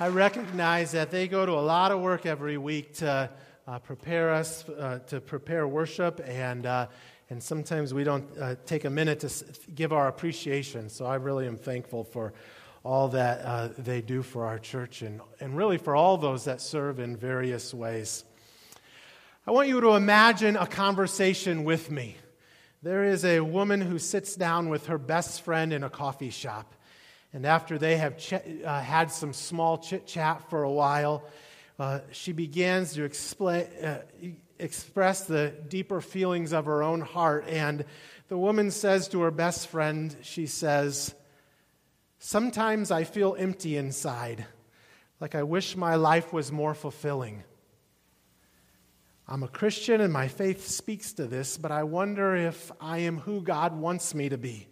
I recognize that they go to a lot of work every week to uh, prepare us, uh, to prepare worship, and, uh, and sometimes we don't uh, take a minute to give our appreciation. So I really am thankful for all that uh, they do for our church and, and really for all those that serve in various ways. I want you to imagine a conversation with me. There is a woman who sits down with her best friend in a coffee shop. And after they have ch- uh, had some small chit chat for a while, uh, she begins to expl- uh, express the deeper feelings of her own heart. And the woman says to her best friend, she says, Sometimes I feel empty inside, like I wish my life was more fulfilling. I'm a Christian and my faith speaks to this, but I wonder if I am who God wants me to be.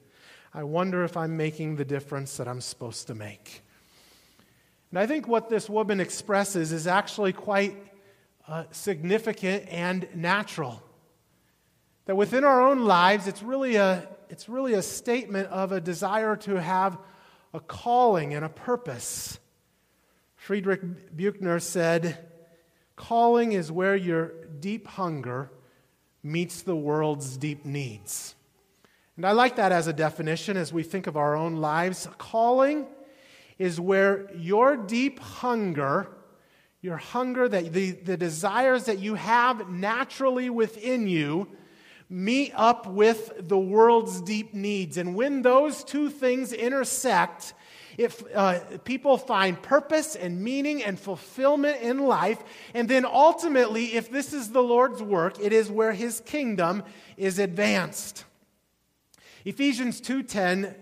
I wonder if I'm making the difference that I'm supposed to make. And I think what this woman expresses is actually quite uh, significant and natural. That within our own lives, it's really, a, it's really a statement of a desire to have a calling and a purpose. Frederick Buechner said, Calling is where your deep hunger meets the world's deep needs. And I like that as a definition as we think of our own lives. Calling is where your deep hunger, your hunger, that the, the desires that you have naturally within you, meet up with the world's deep needs. And when those two things intersect, if uh, people find purpose and meaning and fulfillment in life, and then ultimately, if this is the Lord's work, it is where His kingdom is advanced. Ephesians 2:10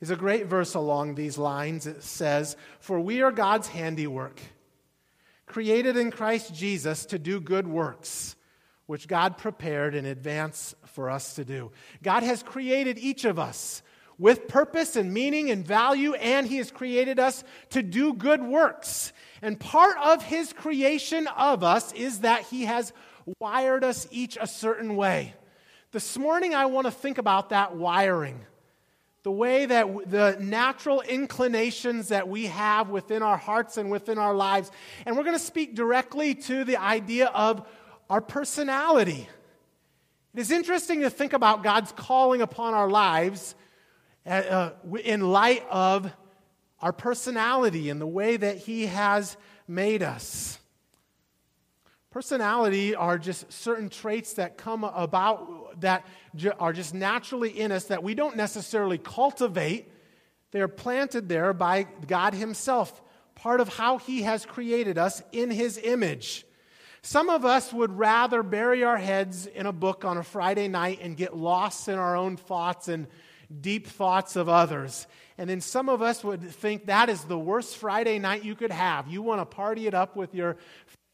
is a great verse along these lines. It says, "For we are God's handiwork, created in Christ Jesus to do good works, which God prepared in advance for us to do." God has created each of us with purpose and meaning and value, and He has created us to do good works. And part of His creation of us is that He has wired us each a certain way. This morning, I want to think about that wiring. The way that the natural inclinations that we have within our hearts and within our lives. And we're going to speak directly to the idea of our personality. It is interesting to think about God's calling upon our lives uh, in light of our personality and the way that He has made us. Personality are just certain traits that come about that are just naturally in us that we don't necessarily cultivate. They're planted there by God Himself, part of how He has created us in His image. Some of us would rather bury our heads in a book on a Friday night and get lost in our own thoughts and deep thoughts of others. And then some of us would think that is the worst Friday night you could have. You want to party it up with your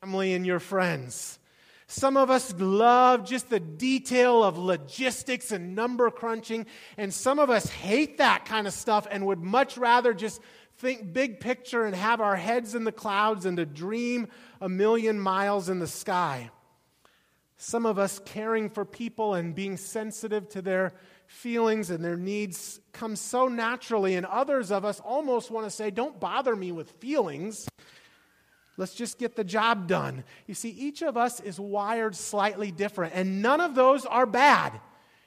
family and your friends. Some of us love just the detail of logistics and number crunching, and some of us hate that kind of stuff and would much rather just think big picture and have our heads in the clouds and to dream a million miles in the sky. Some of us caring for people and being sensitive to their feelings and their needs come so naturally, and others of us almost want to say, Don't bother me with feelings. Let's just get the job done. You see, each of us is wired slightly different, and none of those are bad.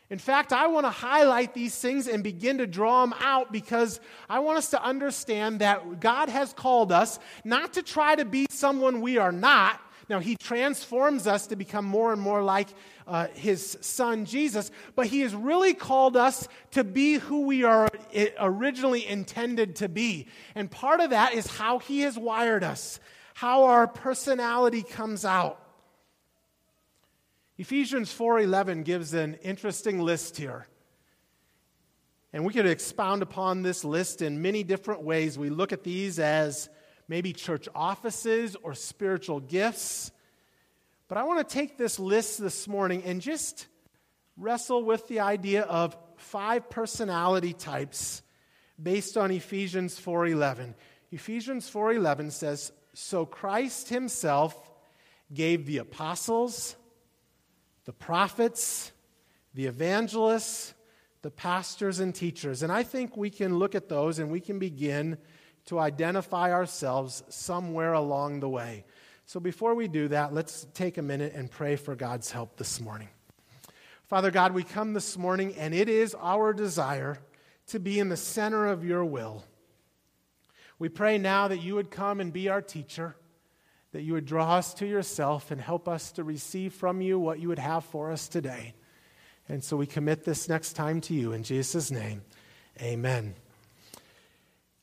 In fact, I want to highlight these things and begin to draw them out because I want us to understand that God has called us not to try to be someone we are not. Now, He transforms us to become more and more like uh, His Son, Jesus, but He has really called us to be who we are originally intended to be. And part of that is how He has wired us how our personality comes out. Ephesians 4:11 gives an interesting list here. And we could expound upon this list in many different ways. We look at these as maybe church offices or spiritual gifts. But I want to take this list this morning and just wrestle with the idea of five personality types based on Ephesians 4:11. Ephesians 4:11 says so Christ himself gave the apostles, the prophets, the evangelists, the pastors and teachers. And I think we can look at those and we can begin to identify ourselves somewhere along the way. So before we do that, let's take a minute and pray for God's help this morning. Father God, we come this morning, and it is our desire to be in the center of your will. We pray now that you would come and be our teacher, that you would draw us to yourself and help us to receive from you what you would have for us today. And so we commit this next time to you. In Jesus' name, amen.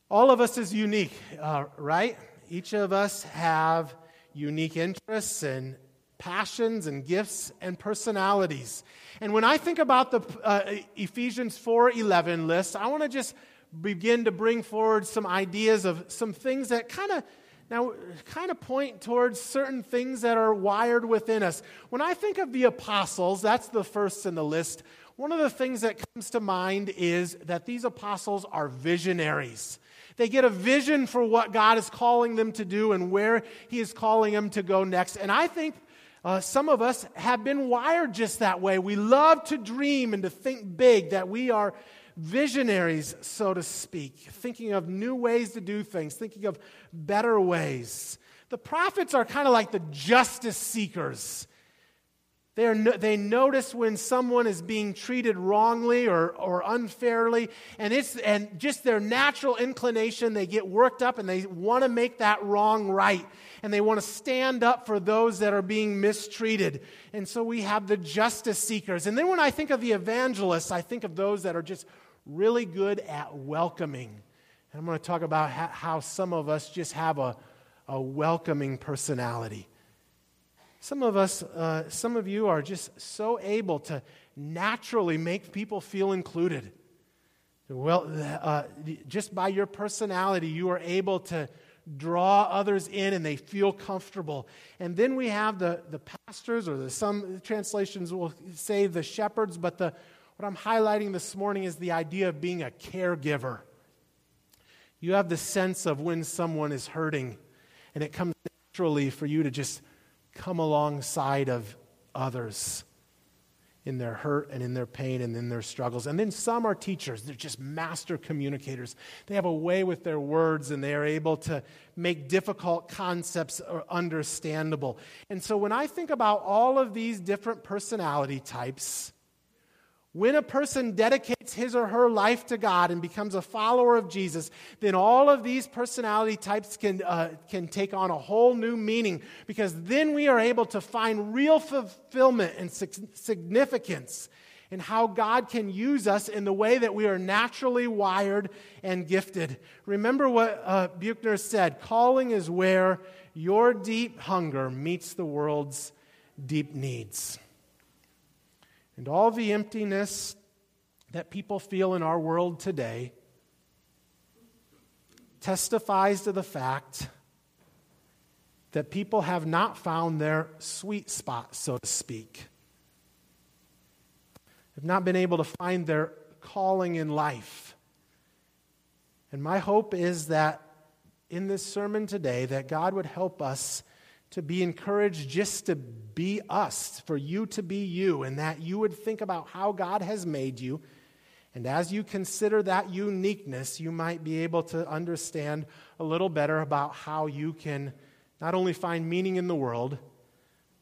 All of us is unique, uh, right? Each of us have unique interests and passions and gifts and personalities. And when I think about the uh, Ephesians 4:11 list, I want to just begin to bring forward some ideas of some things that kind of now kind of point towards certain things that are wired within us. When I think of the apostles, that's the first in the list. One of the things that comes to mind is that these apostles are visionaries. They get a vision for what God is calling them to do and where He is calling them to go next. And I think uh, some of us have been wired just that way. We love to dream and to think big, that we are visionaries, so to speak, thinking of new ways to do things, thinking of better ways. The prophets are kind of like the justice seekers. They, no, they notice when someone is being treated wrongly or, or unfairly, and, it's, and just their natural inclination, they get worked up and they want to make that wrong right. And they want to stand up for those that are being mistreated. And so we have the justice seekers. And then when I think of the evangelists, I think of those that are just really good at welcoming. And I'm going to talk about how some of us just have a, a welcoming personality. Some of us, uh, some of you are just so able to naturally make people feel included. Well, uh, just by your personality, you are able to draw others in and they feel comfortable. And then we have the, the pastors, or the, some translations will say the shepherds, but the, what I'm highlighting this morning is the idea of being a caregiver. You have the sense of when someone is hurting, and it comes naturally for you to just come alongside of others in their hurt and in their pain and in their struggles. And then some are teachers, they're just master communicators. They have a way with their words and they are able to make difficult concepts understandable. And so when I think about all of these different personality types, when a person dedicates his or her life to God and becomes a follower of Jesus, then all of these personality types can, uh, can take on a whole new meaning because then we are able to find real fulfillment and significance in how God can use us in the way that we are naturally wired and gifted. Remember what uh, Buechner said calling is where your deep hunger meets the world's deep needs. And all the emptiness that people feel in our world today testifies to the fact that people have not found their sweet spot, so to speak. Have not been able to find their calling in life. And my hope is that in this sermon today that God would help us to be encouraged just to be us, for you to be you, and that you would think about how God has made you. And as you consider that uniqueness, you might be able to understand a little better about how you can not only find meaning in the world,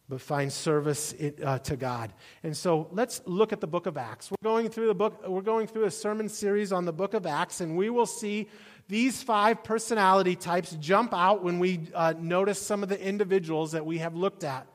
but find service uh, to God. And so let's look at the book of Acts. We're going through the book, we're going through a sermon series on the book of Acts, and we will see these five personality types jump out when we uh, notice some of the individuals that we have looked at.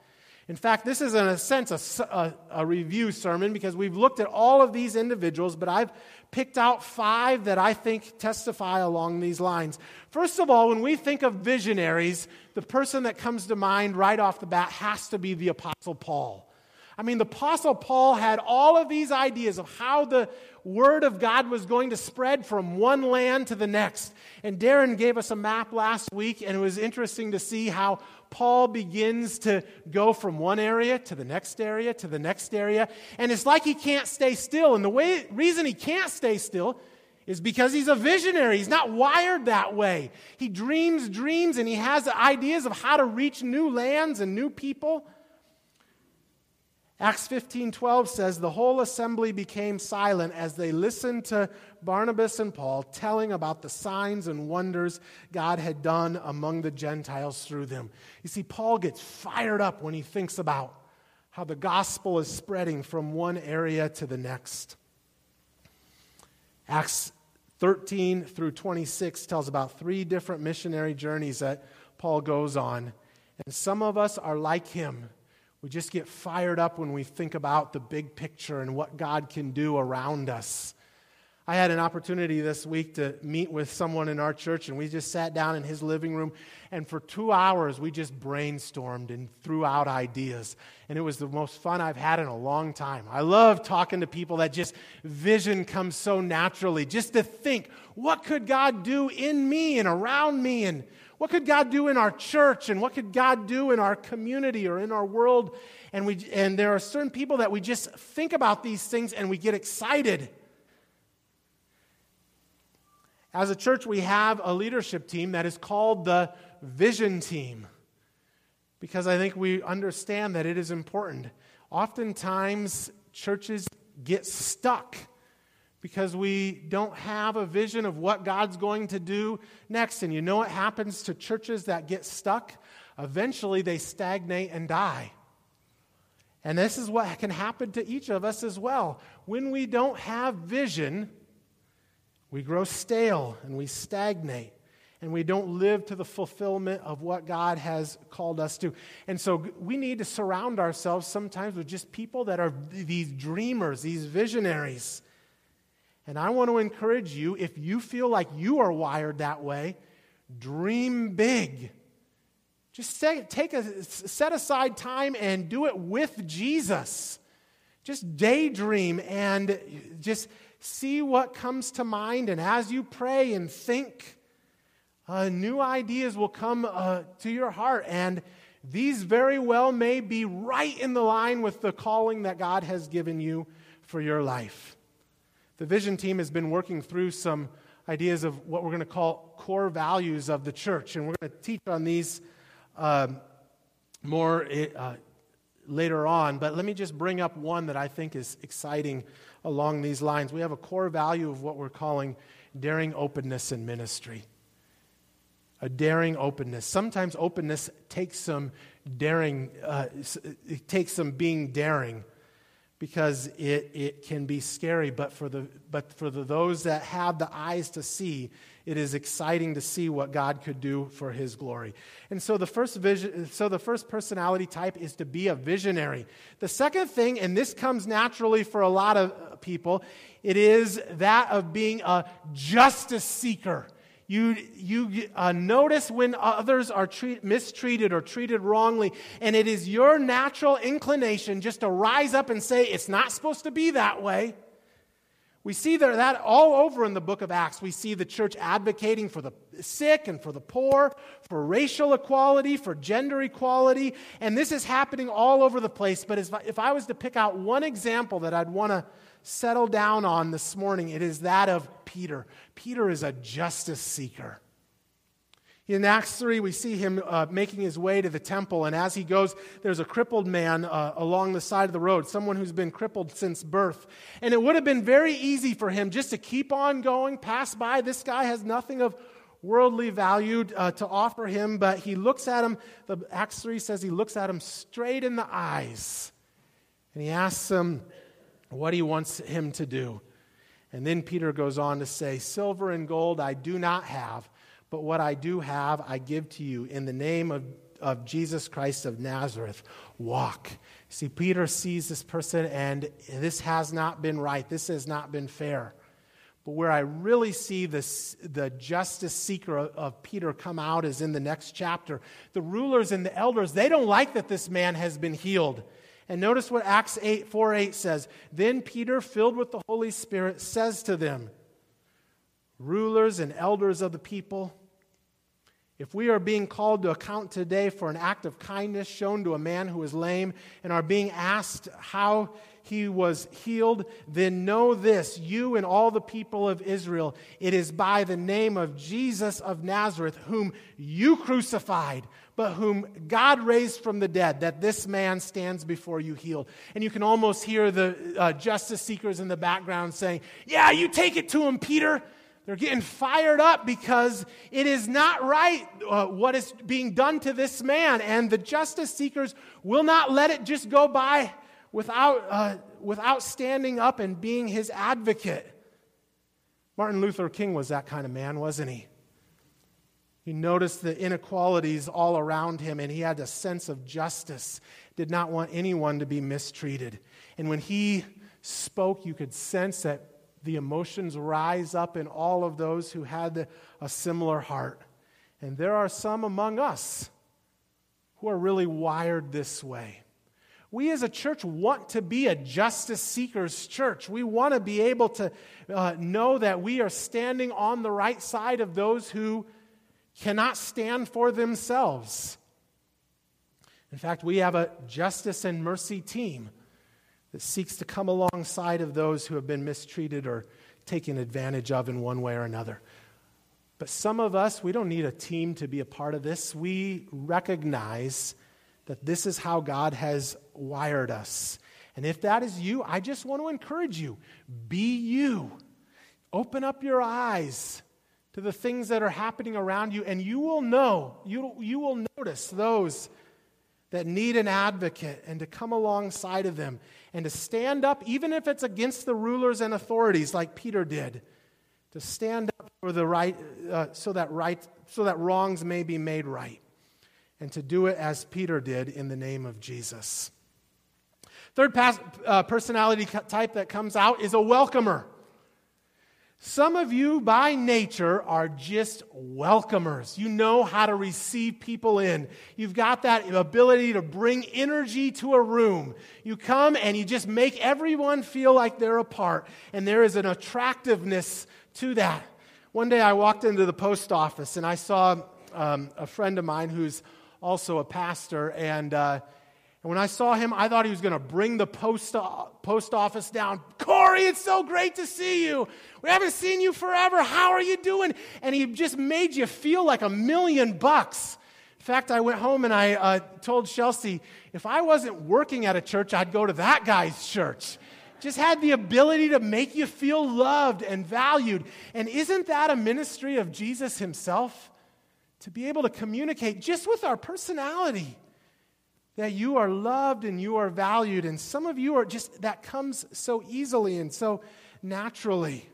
In fact, this is, in a sense, a, a, a, review sermon because we've looked at all of these individuals, but I've picked out five that I think testify along these lines. First of all, when we think of visionaries, the person that comes to mind right off the bat has to be the Apostle Paul. I mean, the Apostle Paul had all of these ideas of how the Word of God was going to spread from one land to the next. And Darren gave us a map last week, and it was interesting to see how Paul begins to go from one area to the next area to the next area. And it's like he can't stay still. And the way, reason he can't stay still is because he's a visionary. He's not wired that way. He dreams dreams and he has ideas of how to reach new lands and new people. Acts 15:12 says the whole assembly became silent as they listened to Barnabas and Paul telling about the signs and wonders God had done among the Gentiles through them. You see Paul gets fired up when he thinks about how the gospel is spreading from one area to the next. Acts 13 through 26 tells about three different missionary journeys that Paul goes on. And some of us are like him we just get fired up when we think about the big picture and what God can do around us. I had an opportunity this week to meet with someone in our church, and we just sat down in his living room, and for two hours we just brainstormed and threw out ideas. And it was the most fun I've had in a long time. I love talking to people that just vision comes so naturally, just to think, what could God do in me and around me? And what could God do in our church and what could God do in our community or in our world? And, we, and there are certain people that we just think about these things and we get excited. As a church, we have a leadership team that is called the Vision Team because I think we understand that it is important. Oftentimes, churches get stuck because we don't have a vision of what God's going to do next. And you know what happens to churches that get stuck? Eventually, they stagnate and die. And this is what can happen to each of us as well. When we don't have vision, we grow stale and we stagnate and we don't live to the fulfillment of what God has called us to. And so we need to surround ourselves sometimes with just people that are these dreamers, these visionaries and I want to encourage you if you feel like you are wired that way, dream big. Just say, take a set aside time and do it with Jesus. Just daydream and just see what comes to mind. And as you pray and think, uh, new ideas will come uh, to your heart. And these very well may be right in the line with the calling that God has given you for your life. The vision team has been working through some ideas of what we're going to call core values of the church, and we're going to teach on these um, more uh, later on. But let me just bring up one that I think is exciting along these lines. We have a core value of what we're calling daring openness in ministry. A daring openness. Sometimes openness takes some daring, uh, it takes some being daring because it, it can be scary, but for, the, but for the, those that have the eyes to see, it is exciting to see what God could do for his glory. And so the first vision, so the first personality type is to be a visionary. The second thing, and this comes naturally for a lot of people, it is that of being a justice seeker. You, you uh, notice when others are treat, mistreated or treated wrongly, and it is your natural inclination just to rise up and say, It's not supposed to be that way. We see that all over in the book of Acts. We see the church advocating for the sick and for the poor, for racial equality, for gender equality, and this is happening all over the place. But if I was to pick out one example that I'd want to settle down on this morning, it is that of Peter. Peter is a justice seeker. In Acts 3, we see him uh, making his way to the temple, and as he goes, there's a crippled man uh, along the side of the road, someone who's been crippled since birth. And it would have been very easy for him just to keep on going, pass by. This guy has nothing of worldly value uh, to offer him, but he looks at him, the Acts 3 says he looks at him straight in the eyes, and he asks him, what he wants him to do. And then Peter goes on to say, Silver and gold I do not have, but what I do have I give to you. In the name of, of Jesus Christ of Nazareth, walk. See, Peter sees this person, and this has not been right. This has not been fair. But where I really see this, the justice seeker of, of Peter come out is in the next chapter. The rulers and the elders, they don't like that this man has been healed. And notice what Acts 8, 4 8 says. Then Peter, filled with the Holy Spirit, says to them, Rulers and elders of the people, If we are being called to account today for an act of kindness shown to a man who is lame and are being asked how he was healed, then know this, you and all the people of Israel, it is by the name of Jesus of Nazareth, whom you crucified, but whom God raised from the dead, that this man stands before you healed. And you can almost hear the uh, justice seekers in the background saying, Yeah, you take it to him, Peter. They're getting fired up because it is not right uh, what is being done to this man. And the justice seekers will not let it just go by without, uh, without standing up and being his advocate. Martin Luther King was that kind of man, wasn't he? He noticed the inequalities all around him and he had a sense of justice, did not want anyone to be mistreated. And when he spoke, you could sense that the emotions rise up in all of those who had a similar heart. And there are some among us who are really wired this way. We as a church want to be a justice seekers church. We want to be able to uh, know that we are standing on the right side of those who cannot stand for themselves. In fact, we have a justice and mercy team that seeks to come alongside of those who have been mistreated or taken advantage of in one way or another. But some of us, we don't need a team to be a part of this. We recognize that this is how God has wired us. And if that is you, I just want to encourage you be you. Open up your eyes to the things that are happening around you, and you will know, you, you will notice those that need an advocate and to come alongside of them and to stand up, even if it's against the rulers and authorities, like Peter did, to stand up for the right, uh, so that right, so that wrongs may be made right and to do it as Peter did in the name of Jesus. Third pas- uh, personality type that comes out is a welcomer. Some of you, by nature, are just welcomers. You know how to receive people in. You've got that ability to bring energy to a room. You come and you just make everyone feel like they're a part, and there is an attractiveness to that. One day I walked into the post office and I saw um, a friend of mine who's also a pastor. And, uh, and when I saw him, I thought he was going to bring the post, uh, post office down. Corey, it's so great to see you. We haven't seen you forever. How are you doing? And he just made you feel like a million bucks. In fact, I went home and I uh, told Chelsea, if I wasn't working at a church, I'd go to that guy's church. Just had the ability to make you feel loved and valued. And isn't that a ministry of Jesus himself? to be able to communicate just with our personality that you are loved and you are valued. And some of you are just, that comes so easily and so naturally.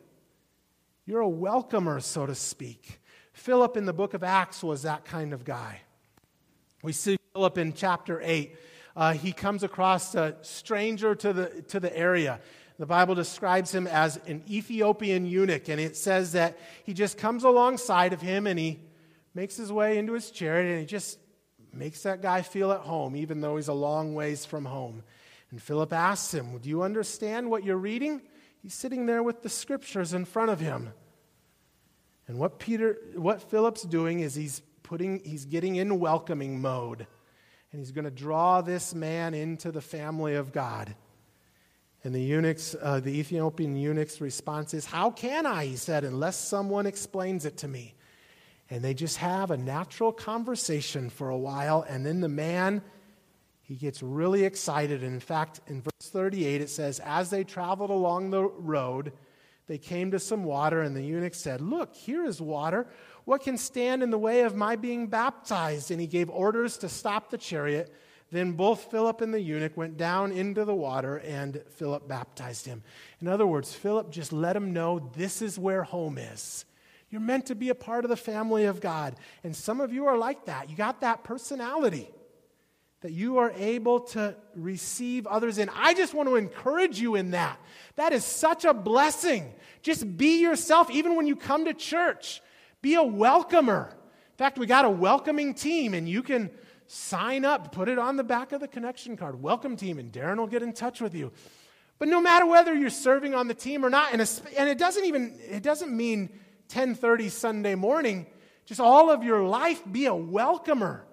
You're a welcomer, so to speak. Philip in the book of Acts was that kind of guy. We see Philip in chapter 8. Uh, he comes across a stranger to the, to the area. The Bible describes him as an Ethiopian eunuch, and it says that he just comes alongside of him and he makes his way into his chariot and he just makes that guy feel at home, even though he's a long ways from home. And Philip asks him, Do you understand what you're reading? He's sitting there with the scriptures in front of him. And what Peter, what Philip's doing is he's putting, he's getting in welcoming mode. And he's going to draw this man into the family of God. And the eunuch's, uh, the Ethiopian eunuch's response is, How can I? He said, unless someone explains it to me. And they just have a natural conversation for a while, and then the man, he gets really excited. And in fact, in verse 38, it says, As they traveled along the road, they came to some water, and the eunuch said, Look, here is water. What can stand in the way of my being baptized? And he gave orders to stop the chariot. Then both Philip and the eunuch went down into the water, and Philip baptized him. In other words, Philip just let him know this is where home is. You're meant to be a part of the family of God. And some of you are like that. You got that personality that you are able to receive others in. I just want to encourage you in that. That is such a blessing. Just be yourself, even when you come to church. Be a welcomer. In fact, we got a welcoming team, and you can sign up, put it on the back of the connection card. Welcome team, and Darren will get in touch with you. But no matter whether you're serving on the team or not, and, and it doesn't even, it doesn't mean 10:30 Sunday morning, just all of your life, be a welcomer.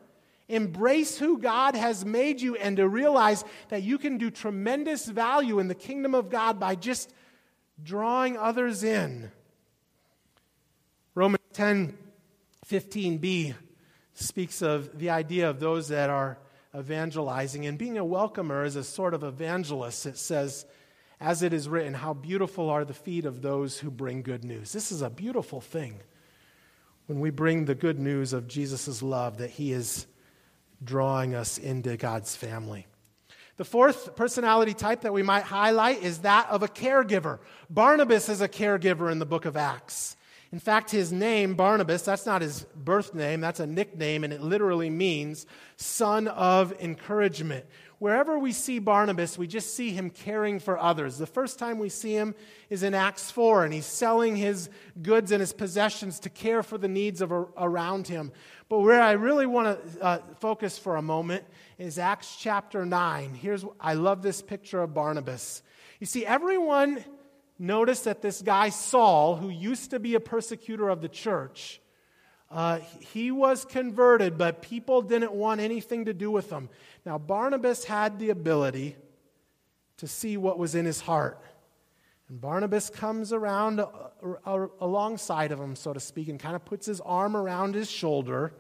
Embrace who God has made you and to realize that you can do tremendous value in the kingdom of God by just drawing others in. Romans 10 15b speaks of the idea of those that are evangelizing and being a welcomer is a sort of evangelist. It says, as it is written, how beautiful are the feet of those who bring good news. This is a beautiful thing when we bring the good news of Jesus' love that he is drawing us into God's family. The fourth personality type that we might highlight is that of a caregiver. Barnabas is a caregiver in the book of Acts. In fact, his name, Barnabas, that's not his birth name, that's a nickname, and it literally means son of encouragement. Wherever we see Barnabas, we just see him caring for others. The first time we see him is in Acts 4, and he's selling his goods and his possessions to care for the needs of around him. But where I really want to uh, focus for a moment is Acts chapter 9. Here's I love this picture of Barnabas. You see, everyone noticed that this guy Saul, who used to be a persecutor of the church, uh, he was converted, but people didn't want anything to do with him. Now, Barnabas had the ability to see what was in his heart. And Barnabas comes around uh, uh, alongside of him, so to speak, and kind of puts his arm around his shoulder.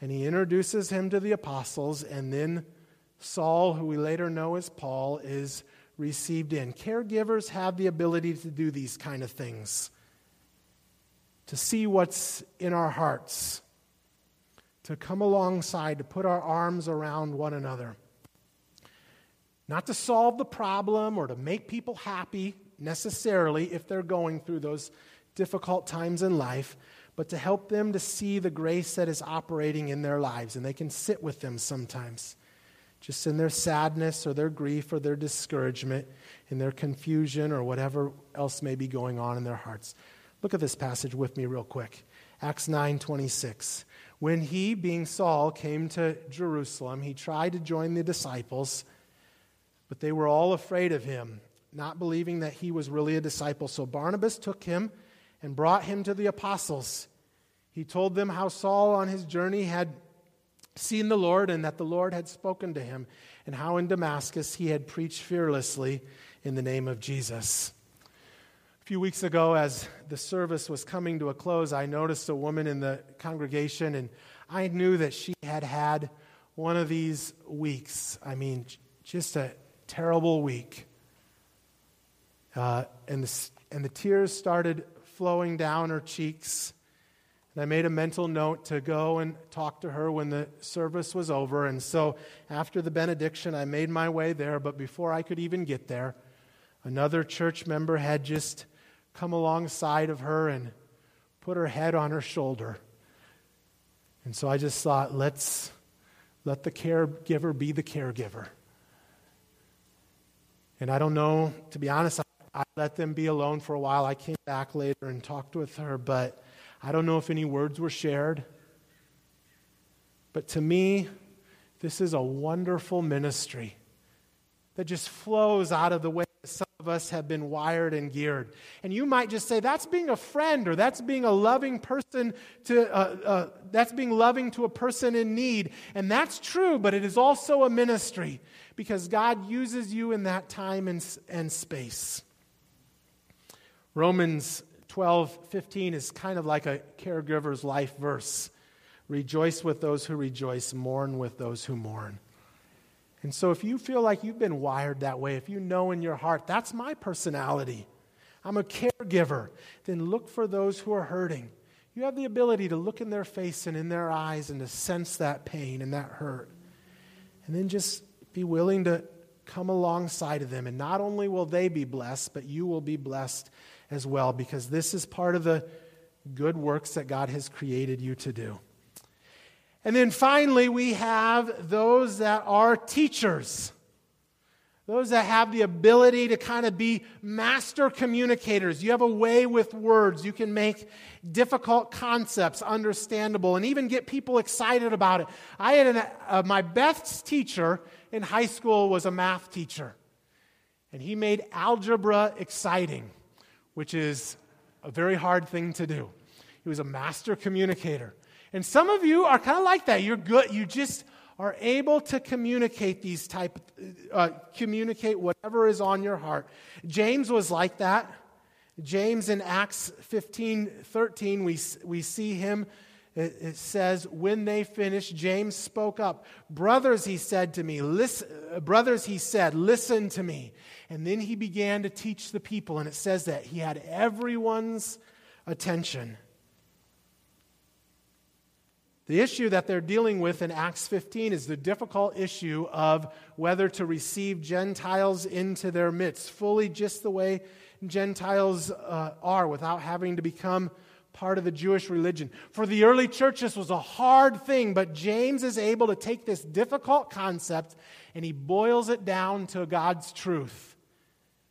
And he introduces him to the apostles. And then Saul, who we later know as Paul, is received in. Caregivers have the ability to do these kind of things, to see what's in our hearts, to come alongside, to put our arms around one another. Not to solve the problem or to make people happy necessarily if they're going through those difficult times in life, but to help them to see the grace that is operating in their lives. And they can sit with them sometimes, just in their sadness or their grief or their discouragement, in their confusion or whatever else may be going on in their hearts. Look at this passage with me, real quick. Acts 9 26. When he, being Saul, came to Jerusalem, he tried to join the disciples but they were all afraid of him, not believing that he was really a disciple. So Barnabas took him and brought him to the apostles. He told them how Saul on his journey had seen the Lord and that the Lord had spoken to him, and how in Damascus he had preached fearlessly in the name of Jesus. A few weeks ago, as the service was coming to a close, I noticed a woman in the congregation, and I knew that she had had one of these weeks. I mean, just a terrible week. Uh, and, the, and the tears started flowing down her cheeks. And I made a mental note to go and talk to her when the service was over. And so after the benediction, I made my way there. But before I could even get there, another church member had just come alongside of her and put her head on her shoulder. And so I just thought, let's let the caregiver be the caregiver. And I don't know, to be honest, I, let them be alone for a while. I came back later and talked with her, but I don't know if any words were shared. But to me, this is a wonderful ministry that just flows out of the way some of us have been wired and geared. And you might just say, that's being a friend, or that's being a loving person to, uh, uh, that's being loving to a person in need. And that's true, but it is also a ministry because God uses you in that time and, and space. Romans 12, 15 is kind of like a caregiver's life verse. Rejoice with those who rejoice, mourn with those who mourn. And so, if you feel like you've been wired that way, if you know in your heart, that's my personality, I'm a caregiver, then look for those who are hurting. You have the ability to look in their face and in their eyes and to sense that pain and that hurt. And then just be willing to come alongside of them. And not only will they be blessed, but you will be blessed as well, because this is part of the good works that God has created you to do. And then finally, we have those that are teachers. Those that have the ability to kind of be master communicators. You have a way with words. You can make difficult concepts understandable and even get people excited about it. I had an, uh, my best teacher in high school was a math teacher, and he made algebra exciting, which is a very hard thing to do. he was a master communicator. And some of you are kind of like that. You're good. You just are able to communicate these type, uh, communicate whatever is on your heart. James was like that. James in Acts 15, 13, we, we see him. It, it says, when they finished, James spoke up. Brothers, he said to me, listen, brothers, he said, listen to me. And then he began to teach the people, and it says that he had everyone's attention. The issue that they're dealing with in Acts 15 is the difficult issue of whether to receive Gentiles into their midst, fully just the way Gentiles uh, are, without having to become part of the Jewish religion. For the early church, this was a hard thing, but James is able to take this difficult concept and he boils it down to God's truth.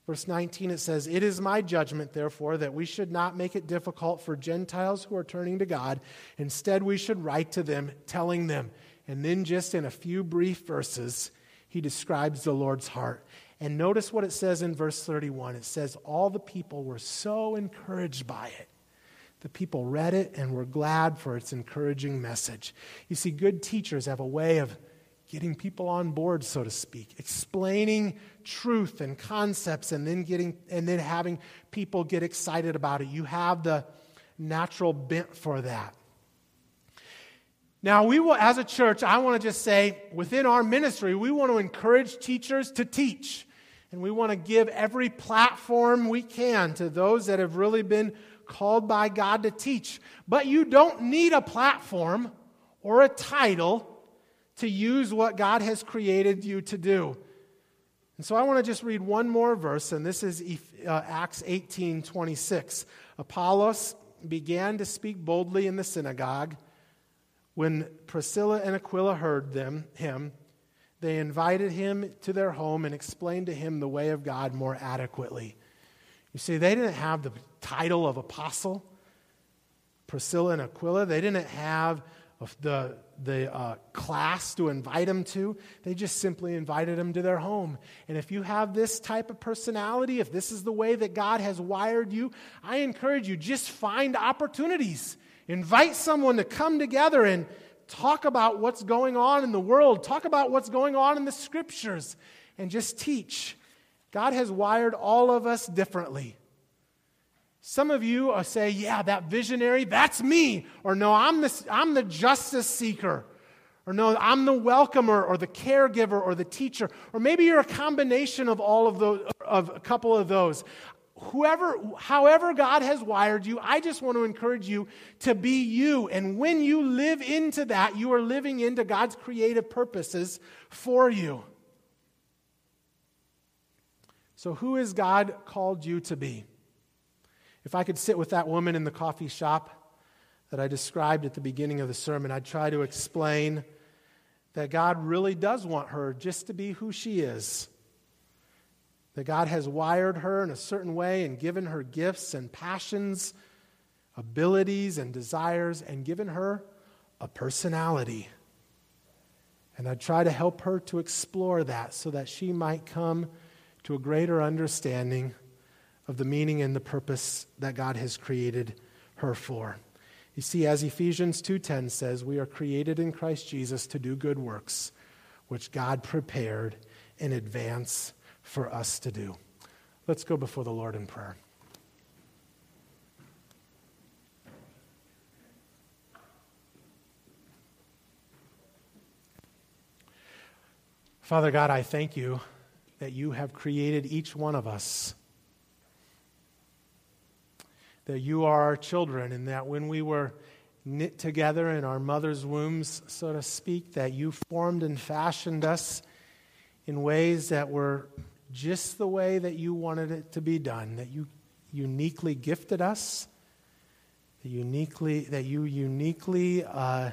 Verse 19, it says, It is my judgment, therefore, that we should not make it difficult for Gentiles who are turning to God. Instead, we should write to them, telling them. And then, just in a few brief verses, he describes the Lord's heart. And notice what it says in verse 31. It says, All the people were so encouraged by it. The people read it and were glad for its encouraging message. You see, good teachers have a way of getting people on board, so to speak, explaining truth and concepts, and then getting and then having people get excited about it. You have the natural bent for that. Now, we will, as a church, I want to just say within our ministry, we want to encourage teachers to teach. And we want to give every platform we can to those that have really been called by God to teach. But you don't need a platform or a title to use what God has created you to do. And so I want to just read one more verse, and this is uh, Acts 18 26. Apollos began to speak boldly in the synagogue. When Priscilla and Aquila heard them, him, they invited him to their home and explained to him the way of God more adequately. You see, they didn't have the title of apostle. Priscilla and Aquila, they didn't have the, the uh, class to invite them to. They just simply invited them to their home. And if you have this type of personality, if this is the way that God has wired you, I encourage you just find opportunities. Invite someone to come together and talk about what's going on in the world, talk about what's going on in the scriptures, and just teach. God has wired all of us differently. Some of you are say, yeah, that visionary, that's me. Or no, I'm the, I'm the justice seeker. Or no, I'm the welcomer or the caregiver or the teacher. Or maybe you're a combination of all of those, of a couple of those. Whoever, however God has wired you, I just want to encourage you to be you. And when you live into that, you are living into God's creative purposes for you. So, who has God called you to be? If I could sit with that woman in the coffee shop that I described at the beginning of the sermon, I'd try to explain that God really does want her just to be who she is. That God has wired her in a certain way and given her gifts and passions, abilities and desires, and given her a personality. And I'd try to help her to explore that so that she might come to a greater understanding of the meaning and the purpose that God has created her for. You see, as Ephesians 2:10 says, we are created in Christ Jesus to do good works, which God prepared in advance for us to do. Let's go before the Lord in prayer. Father God, I thank you that you have created each one of us that you are our children, and that when we were knit together in our mother's wombs, so to speak, that you formed and fashioned us in ways that were just the way that you wanted it to be done, that you uniquely gifted us, that, uniquely, that you uniquely uh,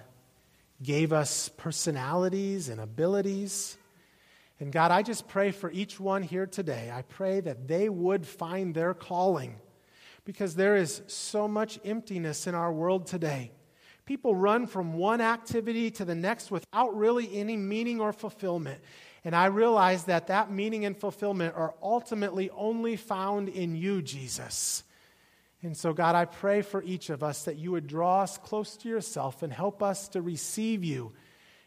gave us personalities and abilities. And God, I just pray for each one here today. I pray that they would find their calling because there is so much emptiness in our world today. People run from one activity to the next without really any meaning or fulfillment. And I realize that that meaning and fulfillment are ultimately only found in you, Jesus. And so, God, I pray for each of us that you would draw us close to yourself and help us to receive you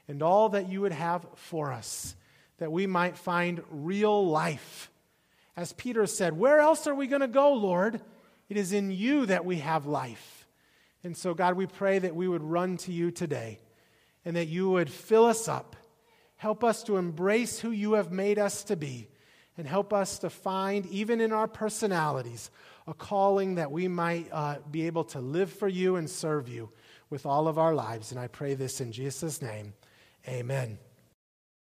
and all that you would have for us, that we might find real life. As Peter said, Where else are we going to go, Lord? It is in you that we have life. And so, God, we pray that we would run to you today and that you would fill us up. Help us to embrace who you have made us to be and help us to find, even in our personalities, a calling that we might uh, be able to live for you and serve you with all of our lives. And I pray this in Jesus' name. Amen.